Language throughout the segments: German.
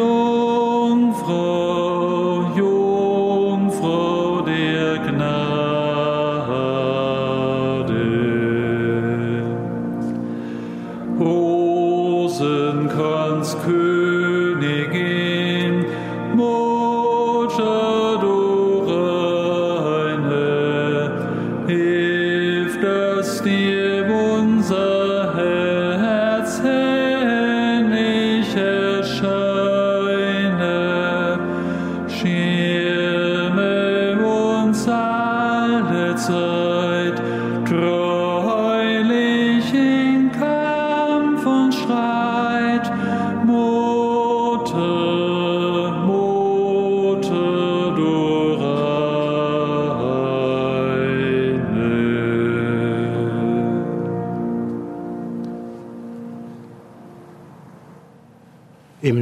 Jungfrau,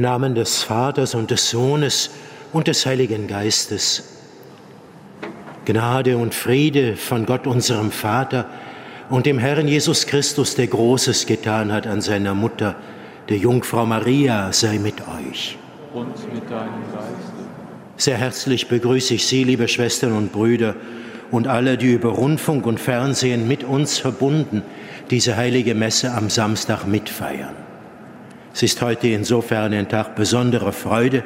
Namen des Vaters und des Sohnes und des Heiligen Geistes. Gnade und Friede von Gott unserem Vater und dem Herrn Jesus Christus, der Großes getan hat an seiner Mutter, der Jungfrau Maria, sei mit euch. Und mit deinem Geiste. Sehr herzlich begrüße ich Sie, liebe Schwestern und Brüder, und alle, die über Rundfunk und Fernsehen mit uns verbunden diese heilige Messe am Samstag mitfeiern. Es ist heute insofern ein Tag besonderer Freude,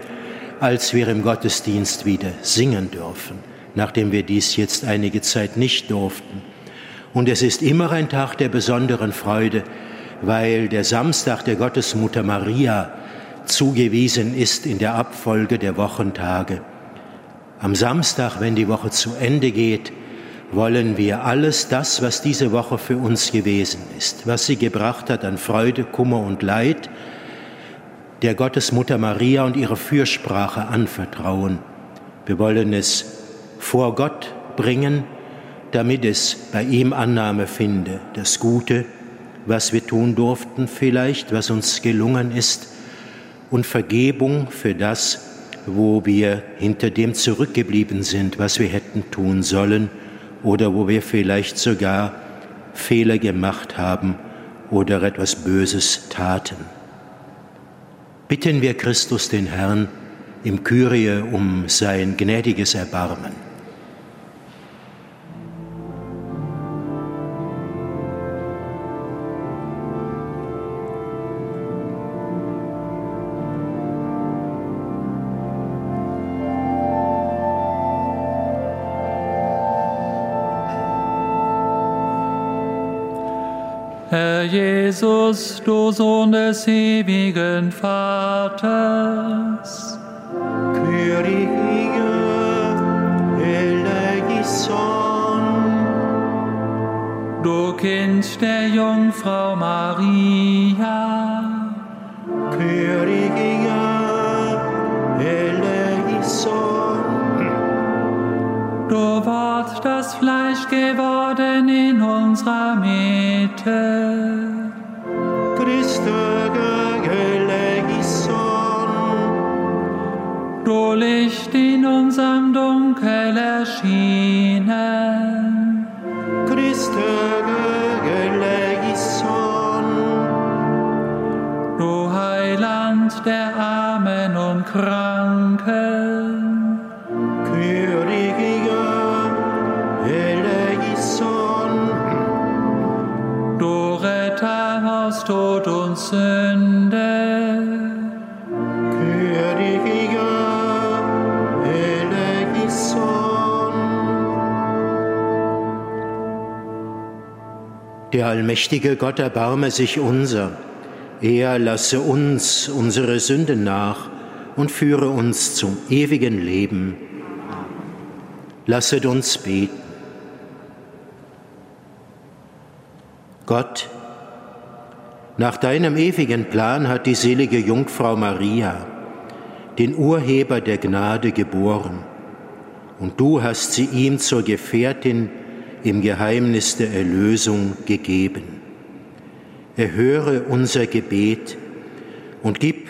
als wir im Gottesdienst wieder singen dürfen, nachdem wir dies jetzt einige Zeit nicht durften. Und es ist immer ein Tag der besonderen Freude, weil der Samstag der Gottesmutter Maria zugewiesen ist in der Abfolge der Wochentage. Am Samstag, wenn die Woche zu Ende geht, wollen wir alles das, was diese Woche für uns gewesen ist, was sie gebracht hat an Freude, Kummer und Leid, der Gottesmutter Maria und ihre Fürsprache anvertrauen. Wir wollen es vor Gott bringen, damit es bei ihm Annahme finde, das Gute, was wir tun durften vielleicht, was uns gelungen ist, und Vergebung für das, wo wir hinter dem zurückgeblieben sind, was wir hätten tun sollen oder wo wir vielleicht sogar Fehler gemacht haben oder etwas Böses taten. Bitten wir Christus den Herrn im Kyrie um sein gnädiges Erbarmen. Herr Jesus, du Sohn des ewigen Vaters, Kyrie eleison, du Kind der Jungfrau Maria, Kyrie eleison, du Wort, das Fleisch geworden in unserer Mitte. Der allmächtige Gott erbarme sich unser. Er lasse uns unsere Sünden nach und führe uns zum ewigen Leben. Lasset uns beten. Gott, nach deinem ewigen Plan hat die selige Jungfrau Maria den Urheber der Gnade geboren, und du hast sie ihm zur Gefährtin im Geheimnis der Erlösung gegeben. Erhöre unser Gebet und gib,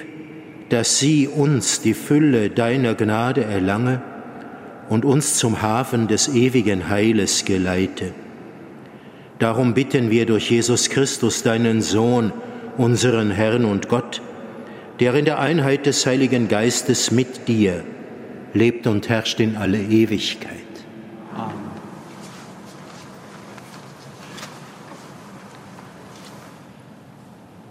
dass sie uns die Fülle deiner Gnade erlange und uns zum Hafen des ewigen Heiles geleite. Darum bitten wir durch Jesus Christus, deinen Sohn, unseren Herrn und Gott, der in der Einheit des Heiligen Geistes mit dir lebt und herrscht in alle Ewigkeit.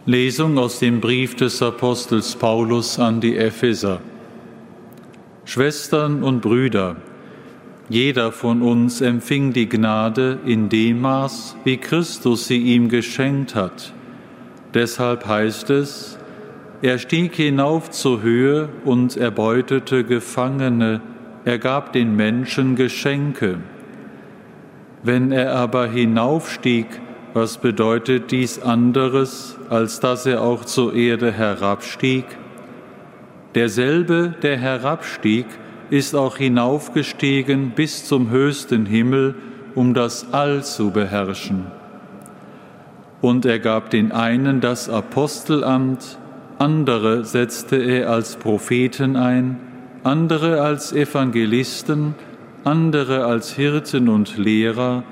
Lesung aus dem Brief des Apostels Paulus an die Epheser. Schwestern und Brüder, jeder von uns empfing die Gnade in dem Maß, wie Christus sie ihm geschenkt hat. Deshalb heißt es, er stieg hinauf zur Höhe und erbeutete Gefangene, er gab den Menschen Geschenke. Wenn er aber hinaufstieg, was bedeutet dies anderes, als dass er auch zur Erde herabstieg? Derselbe, der herabstieg, ist auch hinaufgestiegen bis zum höchsten Himmel, um das All zu beherrschen. Und er gab den einen das Apostelamt, andere setzte er als Propheten ein, andere als Evangelisten, andere als Hirten und Lehrer,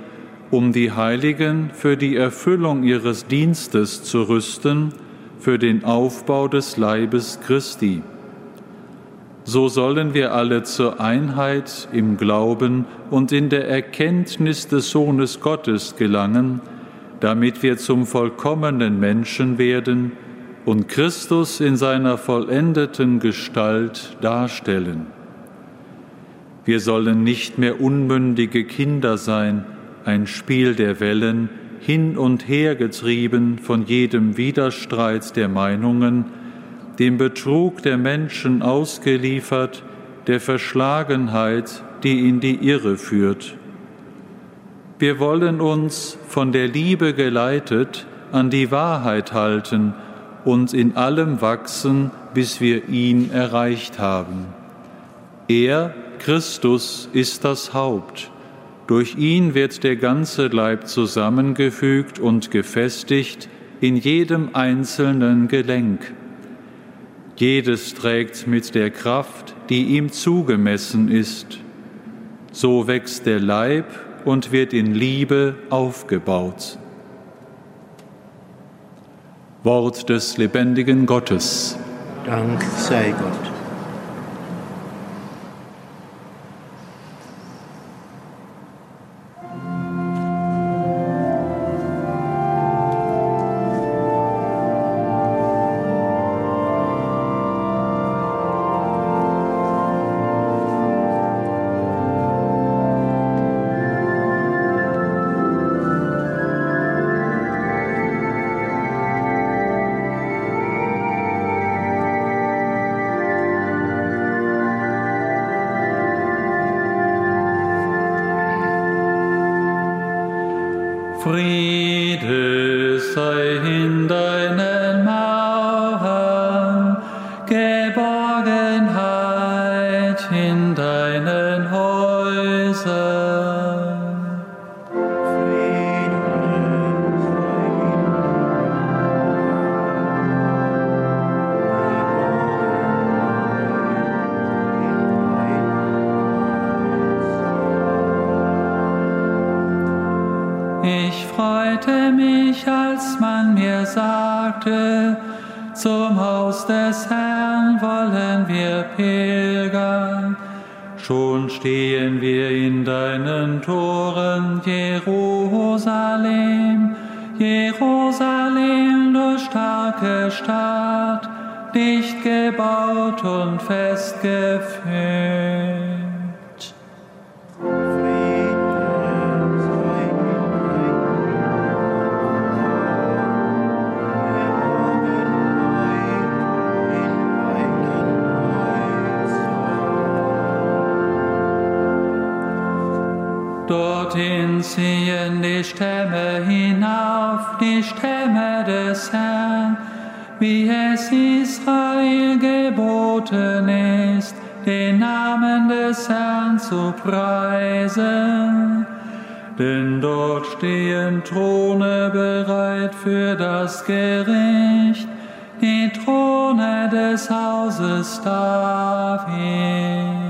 um die Heiligen für die Erfüllung ihres Dienstes zu rüsten, für den Aufbau des Leibes Christi. So sollen wir alle zur Einheit im Glauben und in der Erkenntnis des Sohnes Gottes gelangen, damit wir zum vollkommenen Menschen werden und Christus in seiner vollendeten Gestalt darstellen. Wir sollen nicht mehr unmündige Kinder sein, ein Spiel der Wellen, hin und her getrieben von jedem Widerstreit der Meinungen, dem Betrug der Menschen ausgeliefert, der Verschlagenheit, die in die Irre führt. Wir wollen uns von der Liebe geleitet an die Wahrheit halten und in allem wachsen, bis wir ihn erreicht haben. Er, Christus, ist das Haupt durch ihn wird der ganze Leib zusammengefügt und gefestigt in jedem einzelnen Gelenk. Jedes trägt mit der Kraft, die ihm zugemessen ist. So wächst der Leib und wird in Liebe aufgebaut. Wort des lebendigen Gottes. Dank sei Gott. Friede stehen wir in deinen Toren, Jerusalem, Jerusalem, du starke Stadt, dicht gebaut und fest hinauf, die Stämme des Herrn, wie es Israel geboten ist, den Namen des Herrn zu preisen. Denn dort stehen Throne bereit für das Gericht, die Throne des Hauses David.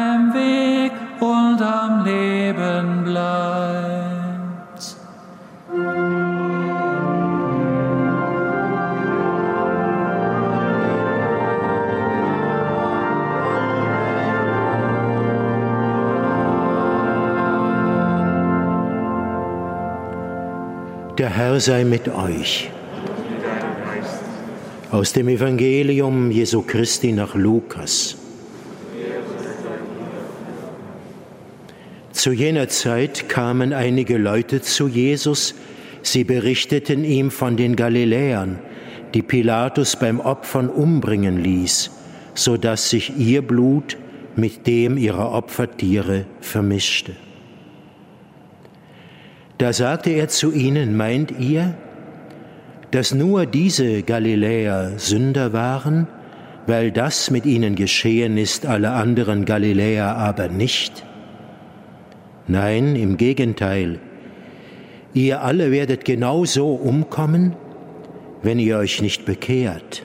sei mit euch. Aus dem Evangelium Jesu Christi nach Lukas. Zu jener Zeit kamen einige Leute zu Jesus, sie berichteten ihm von den Galiläern, die Pilatus beim Opfern umbringen ließ, so dass sich ihr Blut mit dem ihrer Opfertiere vermischte. Da sagte er zu ihnen, meint ihr, dass nur diese Galiläer Sünder waren, weil das mit ihnen geschehen ist, alle anderen Galiläer aber nicht? Nein, im Gegenteil, ihr alle werdet genauso umkommen, wenn ihr euch nicht bekehrt.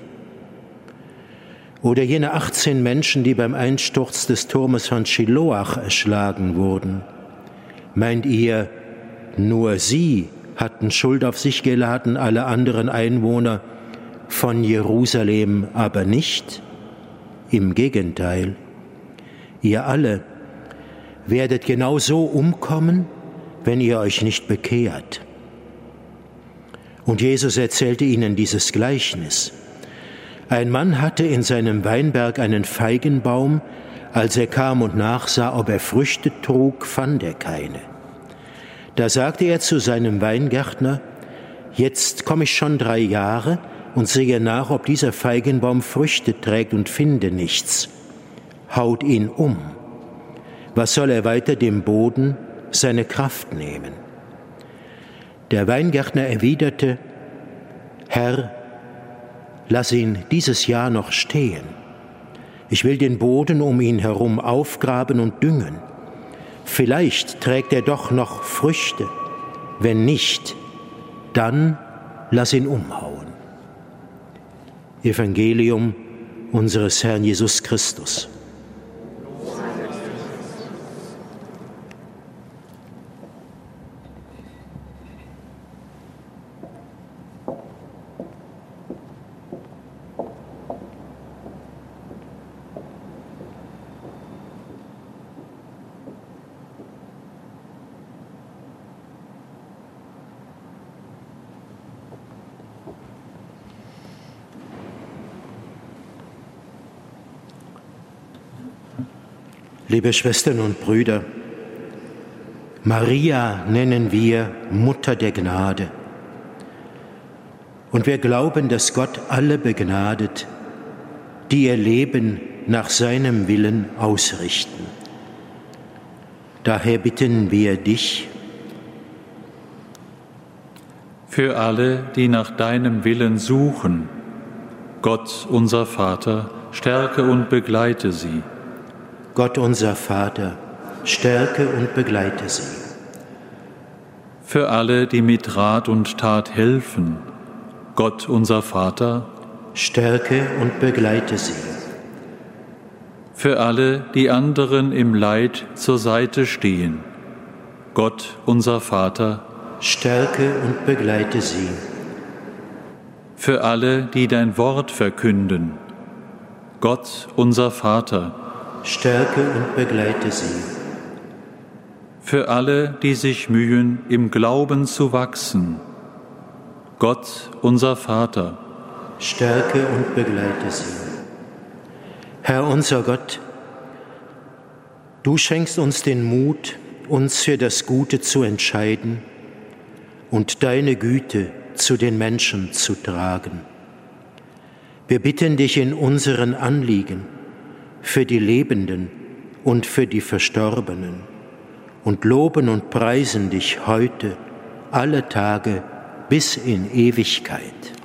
Oder jene 18 Menschen, die beim Einsturz des Turmes von Shiloach erschlagen wurden. Meint ihr, nur sie hatten Schuld auf sich geladen, alle anderen Einwohner von Jerusalem aber nicht. Im Gegenteil, ihr alle werdet genau so umkommen, wenn ihr euch nicht bekehrt. Und Jesus erzählte ihnen dieses Gleichnis. Ein Mann hatte in seinem Weinberg einen Feigenbaum, als er kam und nachsah, ob er Früchte trug, fand er keine. Da sagte er zu seinem Weingärtner, Jetzt komme ich schon drei Jahre und sehe nach, ob dieser Feigenbaum Früchte trägt und finde nichts. Haut ihn um. Was soll er weiter dem Boden seine Kraft nehmen? Der Weingärtner erwiderte, Herr, lass ihn dieses Jahr noch stehen. Ich will den Boden um ihn herum aufgraben und düngen. Vielleicht trägt er doch noch Früchte. Wenn nicht, dann lass ihn umhauen. Evangelium unseres Herrn Jesus Christus. Liebe Schwestern und Brüder, Maria nennen wir Mutter der Gnade. Und wir glauben, dass Gott alle begnadet, die ihr Leben nach seinem Willen ausrichten. Daher bitten wir dich, für alle, die nach deinem Willen suchen, Gott unser Vater, stärke und begleite sie. Gott unser Vater, stärke und begleite sie. Für alle, die mit Rat und Tat helfen, Gott unser Vater, stärke und begleite sie. Für alle, die anderen im Leid zur Seite stehen, Gott unser Vater, stärke und begleite sie. Für alle, die dein Wort verkünden, Gott unser Vater, stärke und begleite sie. Für alle, die sich mühen, im Glauben zu wachsen, Gott, unser Vater, stärke und begleite sie. Herr unser Gott, du schenkst uns den Mut, uns für das Gute zu entscheiden und deine Güte zu den Menschen zu tragen. Wir bitten dich in unseren Anliegen für die Lebenden und für die Verstorbenen und loben und preisen dich heute alle Tage bis in Ewigkeit.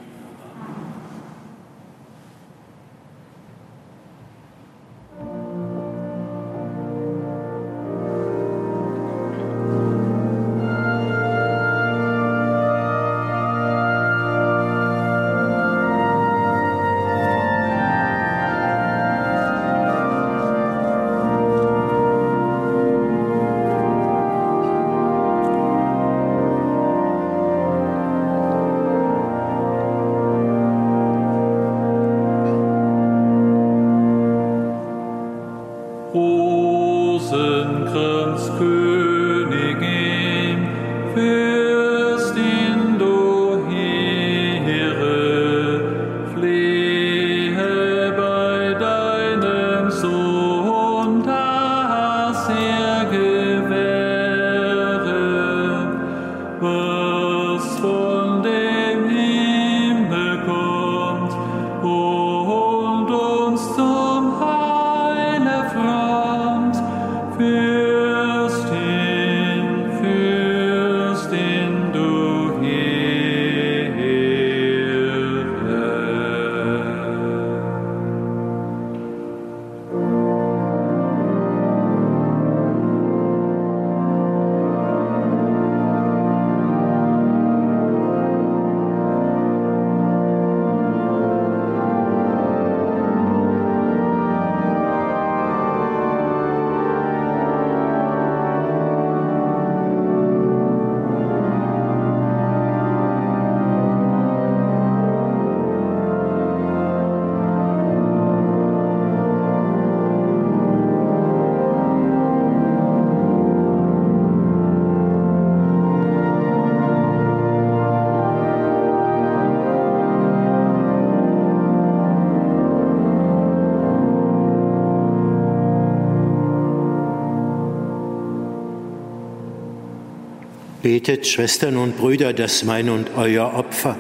Betet, Schwestern und Brüder, dass mein und euer Opfer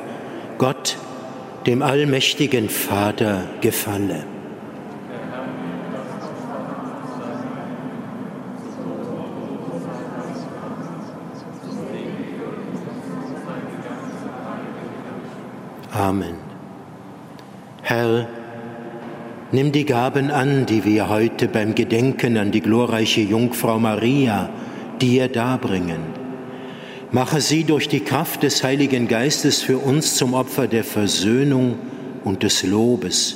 Gott, dem allmächtigen Vater, gefalle. Amen. Herr, nimm die Gaben an, die wir heute beim Gedenken an die glorreiche Jungfrau Maria dir darbringen Mache sie durch die Kraft des Heiligen Geistes für uns zum Opfer der Versöhnung und des Lobes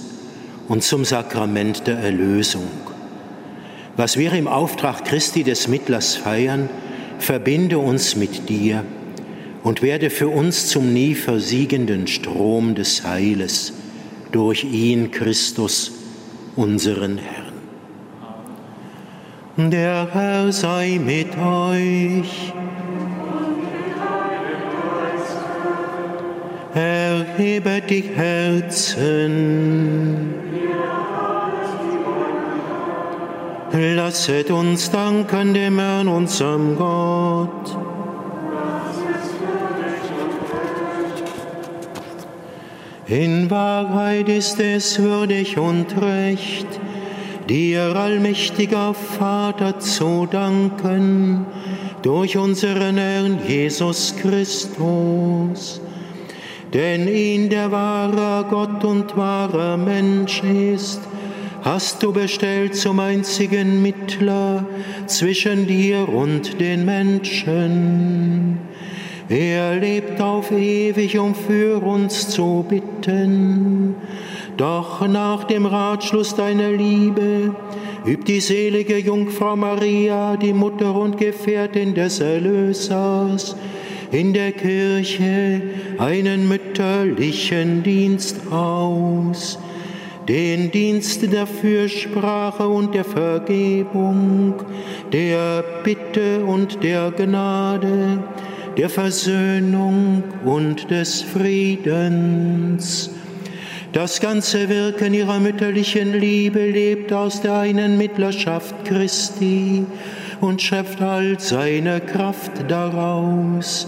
und zum Sakrament der Erlösung. Was wir im Auftrag Christi des Mittlers feiern, verbinde uns mit dir und werde für uns zum nie versiegenden Strom des Heiles durch ihn, Christus, unseren Herrn. Der Herr sei mit euch. Erhebe die Herzen. Lasset uns danken dem Herrn, unserem Gott. In Wahrheit ist es würdig und recht, dir, allmächtiger Vater, zu danken durch unseren Herrn Jesus Christus. Denn ihn, der wahrer Gott und wahrer Mensch ist, hast du bestellt zum einzigen Mittler zwischen dir und den Menschen. Er lebt auf ewig, um für uns zu bitten. Doch nach dem Ratschluss deiner Liebe übt die selige Jungfrau Maria, die Mutter und Gefährtin des Erlösers, in der Kirche einen mütterlichen Dienst aus den Dienst der Fürsprache und der Vergebung, der Bitte und der Gnade, der Versöhnung und des Friedens. Das ganze Wirken ihrer mütterlichen Liebe lebt aus der einen Mittlerschaft Christi und schöpft all seine Kraft daraus.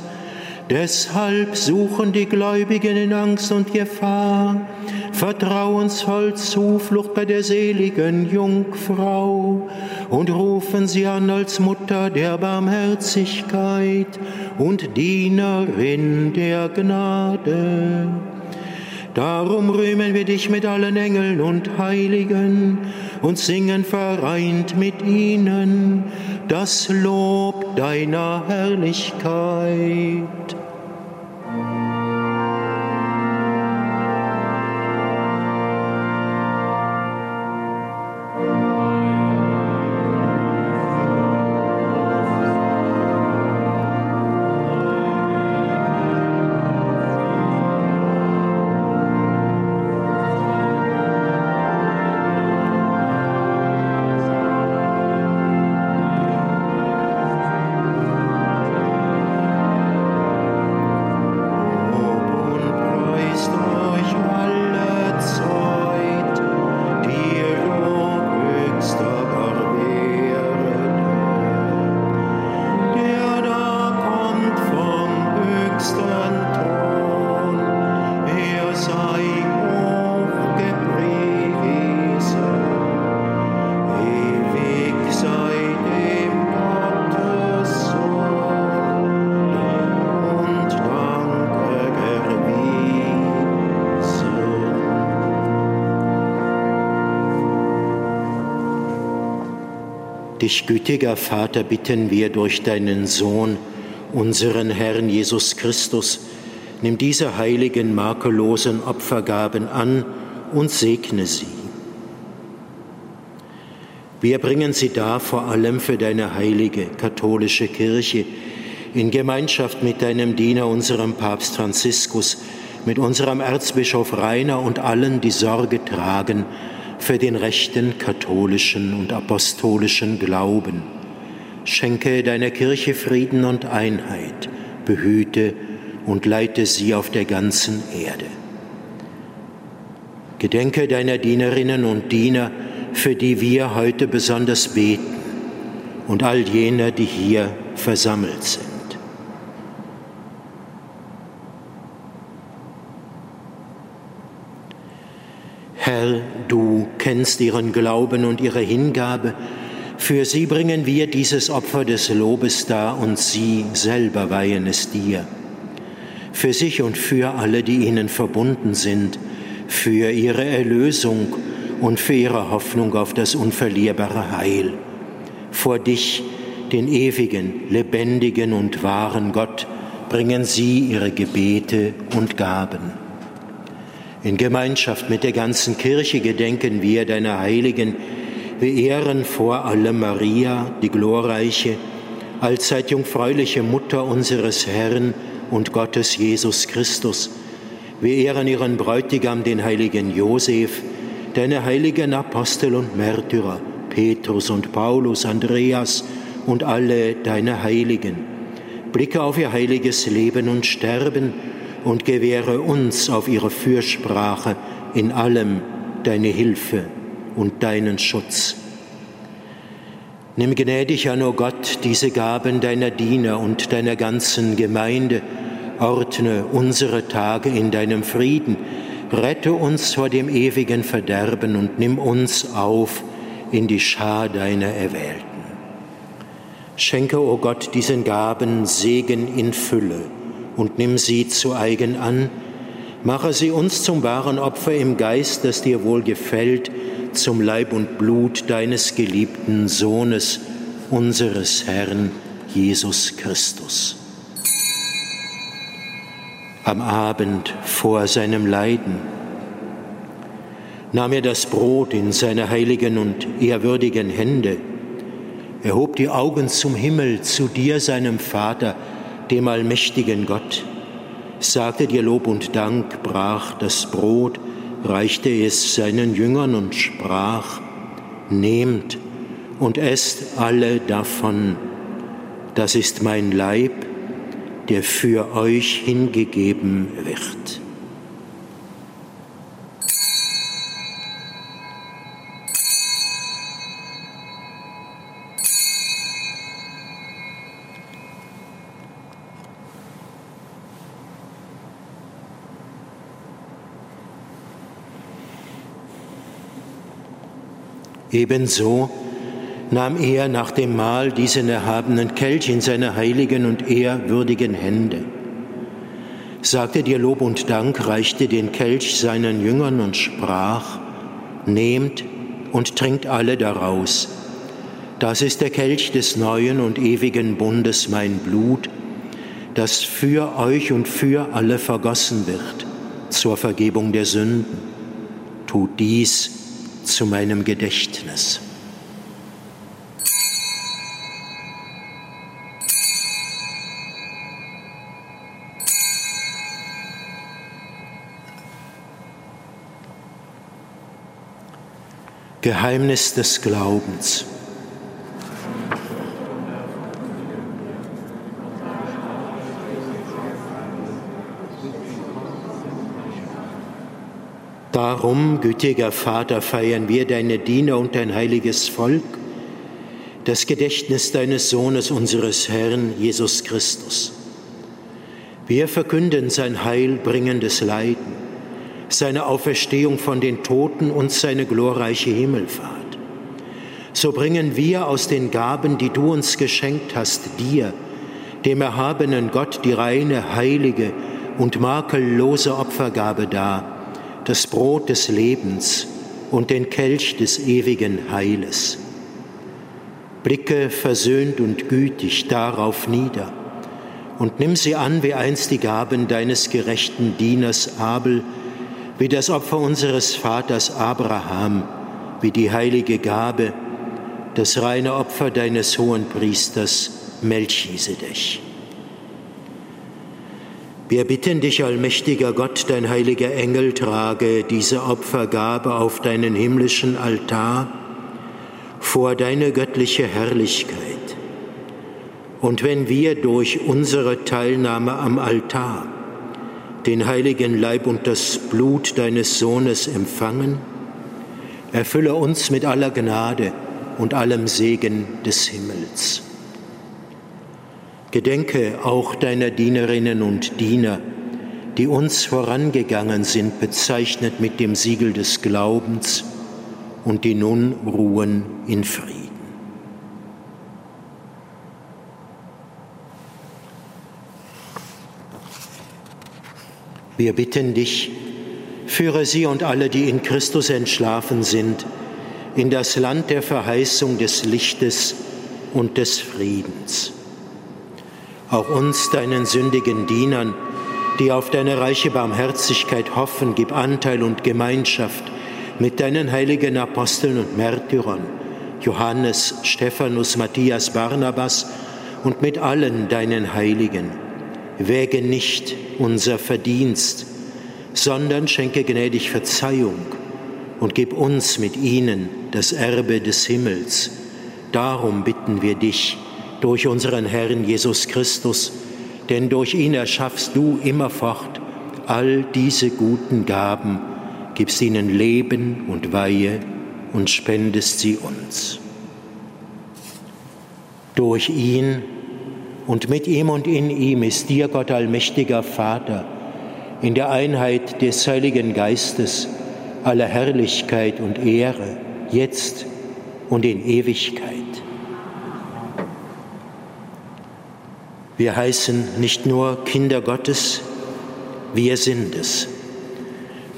Deshalb suchen die Gläubigen in Angst und Gefahr vertrauensvoll Zuflucht bei der seligen Jungfrau und rufen sie an als Mutter der Barmherzigkeit und Dienerin der Gnade. Darum rühmen wir dich mit allen Engeln und Heiligen und singen vereint mit ihnen das Lob deiner Herrlichkeit. Dich, gütiger Vater, bitten wir durch deinen Sohn, unseren Herrn Jesus Christus, nimm diese heiligen, makellosen Opfergaben an und segne sie. Wir bringen sie dar vor allem für deine heilige katholische Kirche in Gemeinschaft mit deinem Diener, unserem Papst Franziskus, mit unserem Erzbischof Rainer und allen, die Sorge tragen für den rechten katholischen und apostolischen Glauben. Schenke deiner Kirche Frieden und Einheit, behüte und leite sie auf der ganzen Erde. Gedenke deiner Dienerinnen und Diener, für die wir heute besonders beten, und all jener, die hier versammelt sind. Herr, du kennst ihren Glauben und ihre Hingabe. Für sie bringen wir dieses Opfer des Lobes dar und sie selber weihen es dir. Für sich und für alle, die ihnen verbunden sind, für ihre Erlösung und für ihre Hoffnung auf das unverlierbare Heil. Vor dich, den ewigen, lebendigen und wahren Gott, bringen sie ihre Gebete und Gaben. In Gemeinschaft mit der ganzen Kirche gedenken wir deiner Heiligen. Wir ehren vor allem Maria, die glorreiche, allzeit jungfräuliche Mutter unseres Herrn und Gottes Jesus Christus. Wir ehren ihren Bräutigam, den heiligen Josef, deine heiligen Apostel und Märtyrer, Petrus und Paulus, Andreas und alle deine Heiligen. Blicke auf ihr heiliges Leben und Sterben und gewähre uns auf ihre Fürsprache in allem deine Hilfe und deinen Schutz. Nimm gnädig an, o oh Gott, diese Gaben deiner Diener und deiner ganzen Gemeinde, ordne unsere Tage in deinem Frieden, rette uns vor dem ewigen Verderben und nimm uns auf in die Schar deiner Erwählten. Schenke, o oh Gott, diesen Gaben Segen in Fülle und nimm sie zu eigen an, mache sie uns zum wahren Opfer im Geist, das dir wohl gefällt, zum Leib und Blut deines geliebten Sohnes, unseres Herrn Jesus Christus. Am Abend vor seinem Leiden nahm er das Brot in seine heiligen und ehrwürdigen Hände, erhob die Augen zum Himmel, zu dir, seinem Vater, dem allmächtigen Gott, sagte dir Lob und Dank, brach das Brot, reichte es seinen Jüngern und sprach, Nehmt und esst alle davon, das ist mein Leib, der für euch hingegeben wird. Ebenso nahm er nach dem Mahl diesen erhabenen Kelch in seine heiligen und ehrwürdigen Hände, sagte dir Lob und Dank, reichte den Kelch seinen Jüngern und sprach, Nehmt und trinkt alle daraus. Das ist der Kelch des neuen und ewigen Bundes, mein Blut, das für euch und für alle vergossen wird zur Vergebung der Sünden. Tut dies zu meinem Gedächtnis. Geheimnis des Glaubens. Darum, gütiger Vater, feiern wir deine Diener und dein heiliges Volk, das Gedächtnis deines Sohnes, unseres Herrn Jesus Christus. Wir verkünden sein heilbringendes Leiden, seine Auferstehung von den Toten und seine glorreiche Himmelfahrt. So bringen wir aus den Gaben, die du uns geschenkt hast, dir, dem erhabenen Gott, die reine, heilige und makellose Opfergabe dar das Brot des Lebens und den Kelch des ewigen Heiles. Blicke versöhnt und gütig darauf nieder und nimm sie an wie einst die Gaben deines gerechten Dieners Abel, wie das Opfer unseres Vaters Abraham, wie die heilige Gabe, das reine Opfer deines hohen Priesters Melchisedech. Wir bitten dich, allmächtiger Gott, dein heiliger Engel, trage diese Opfergabe auf deinen himmlischen Altar vor deine göttliche Herrlichkeit. Und wenn wir durch unsere Teilnahme am Altar den heiligen Leib und das Blut deines Sohnes empfangen, erfülle uns mit aller Gnade und allem Segen des Himmels. Gedenke auch deiner Dienerinnen und Diener, die uns vorangegangen sind, bezeichnet mit dem Siegel des Glaubens und die nun ruhen in Frieden. Wir bitten dich, führe sie und alle, die in Christus entschlafen sind, in das Land der Verheißung des Lichtes und des Friedens auch uns, deinen sündigen Dienern, die auf deine reiche Barmherzigkeit hoffen, gib Anteil und Gemeinschaft mit deinen heiligen Aposteln und Märtyrern, Johannes, Stephanus, Matthias, Barnabas und mit allen deinen Heiligen. Wäge nicht unser Verdienst, sondern schenke gnädig Verzeihung und gib uns mit ihnen das Erbe des Himmels. Darum bitten wir dich, durch unseren Herrn Jesus Christus, denn durch ihn erschaffst du immerfort all diese guten Gaben, gibst ihnen Leben und Weihe und spendest sie uns. Durch ihn und mit ihm und in ihm ist dir, Gott allmächtiger Vater, in der Einheit des Heiligen Geistes aller Herrlichkeit und Ehre, jetzt und in Ewigkeit. Wir heißen nicht nur Kinder Gottes, wir sind es.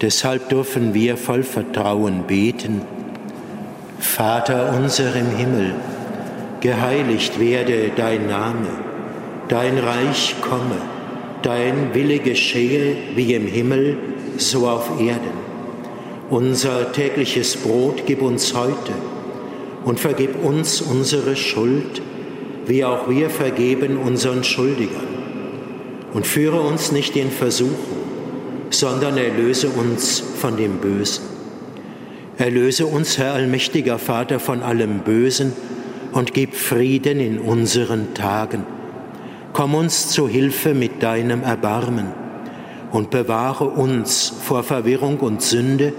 Deshalb dürfen wir voll Vertrauen beten. Vater unser im Himmel, geheiligt werde dein Name, dein Reich komme, dein Wille geschehe wie im Himmel, so auf Erden. Unser tägliches Brot gib uns heute und vergib uns unsere Schuld, wie auch wir vergeben unseren Schuldigern. Und führe uns nicht in Versuchung, sondern erlöse uns von dem Bösen. Erlöse uns, Herr allmächtiger Vater, von allem Bösen und gib Frieden in unseren Tagen. Komm uns zu Hilfe mit deinem Erbarmen und bewahre uns vor Verwirrung und Sünde,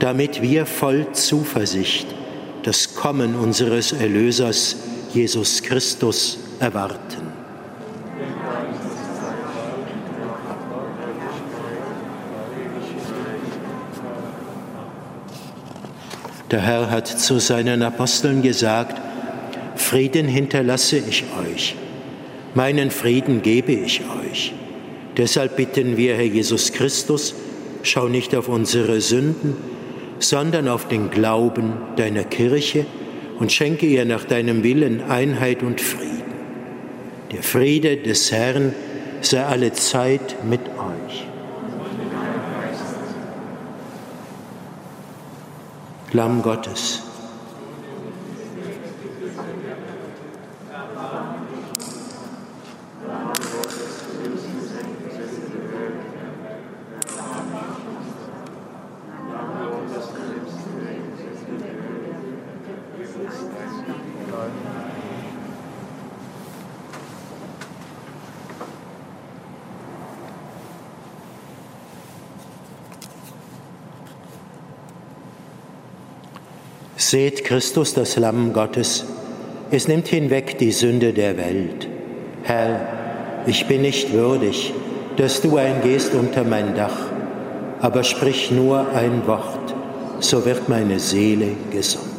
damit wir voll Zuversicht das Kommen unseres Erlösers Jesus Christus erwarten. Der Herr hat zu seinen Aposteln gesagt, Frieden hinterlasse ich euch, meinen Frieden gebe ich euch. Deshalb bitten wir, Herr Jesus Christus, schau nicht auf unsere Sünden, sondern auf den Glauben deiner Kirche und schenke ihr nach deinem Willen Einheit und Frieden. Der Friede des Herrn sei alle Zeit mit euch. Lamm Gottes Seht Christus, das Lamm Gottes, es nimmt hinweg die Sünde der Welt. Herr, ich bin nicht würdig, dass du eingehst unter mein Dach, aber sprich nur ein Wort, so wird meine Seele gesund.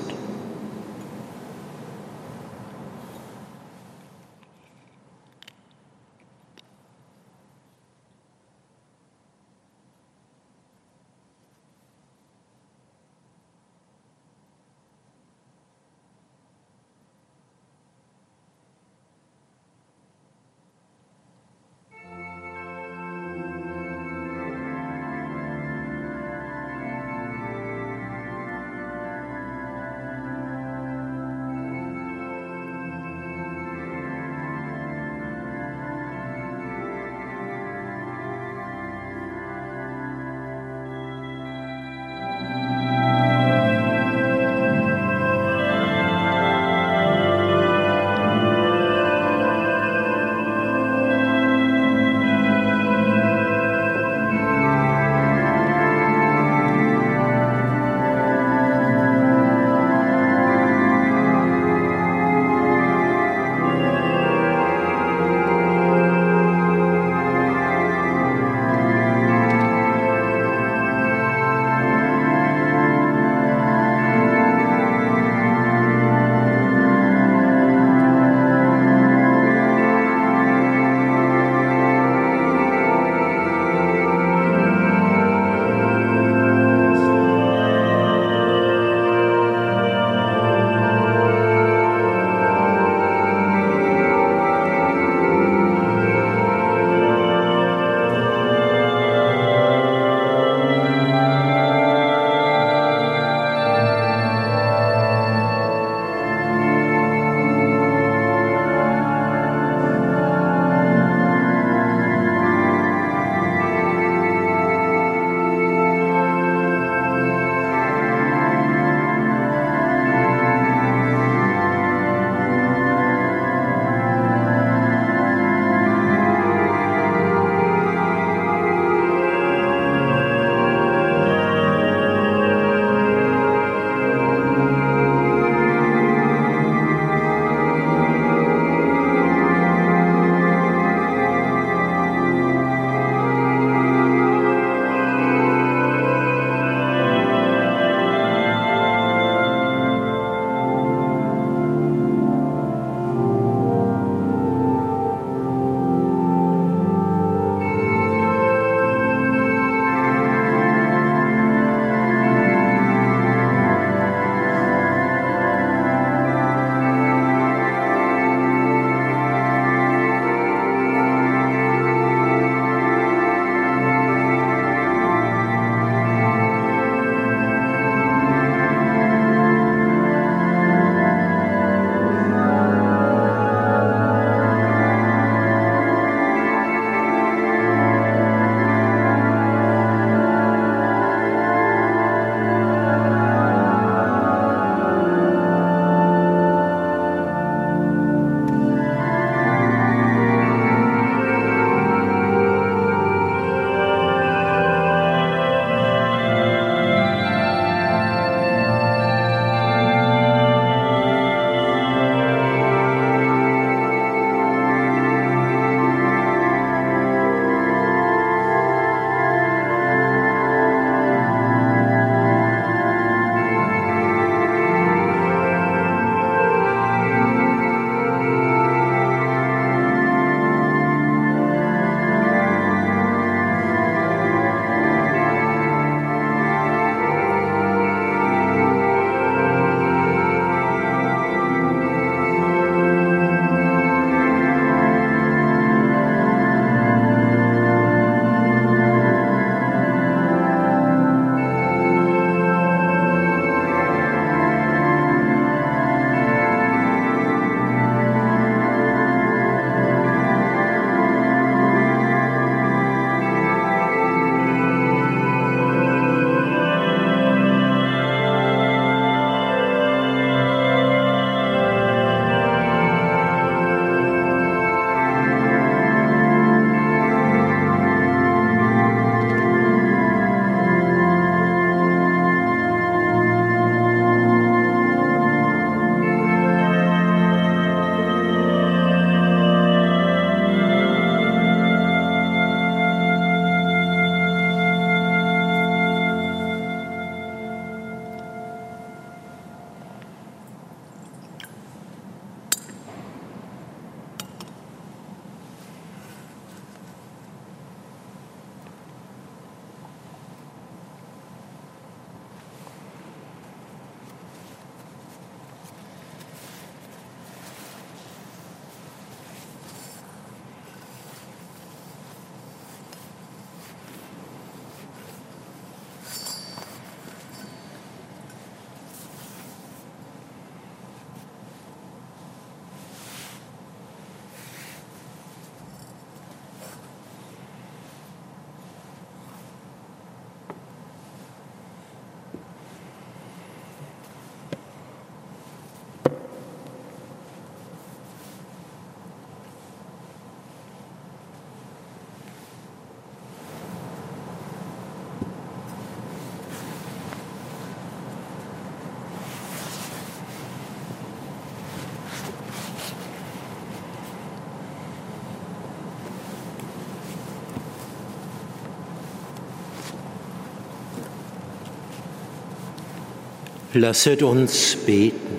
Lasset uns beten.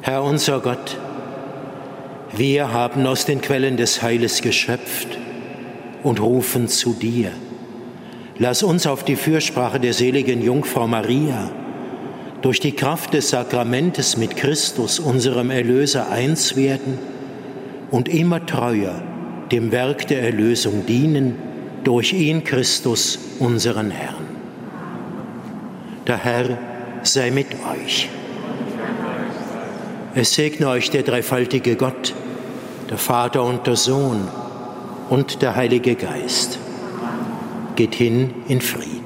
Herr unser Gott, wir haben aus den Quellen des Heiles geschöpft und rufen zu dir. Lass uns auf die Fürsprache der seligen Jungfrau Maria durch die Kraft des Sakramentes mit Christus, unserem Erlöser, eins werden und immer treuer dem Werk der Erlösung dienen, durch ihn Christus, unseren Herrn. Der Herr sei mit euch. Es segne euch der dreifaltige Gott, der Vater und der Sohn und der Heilige Geist. Geht hin in Frieden.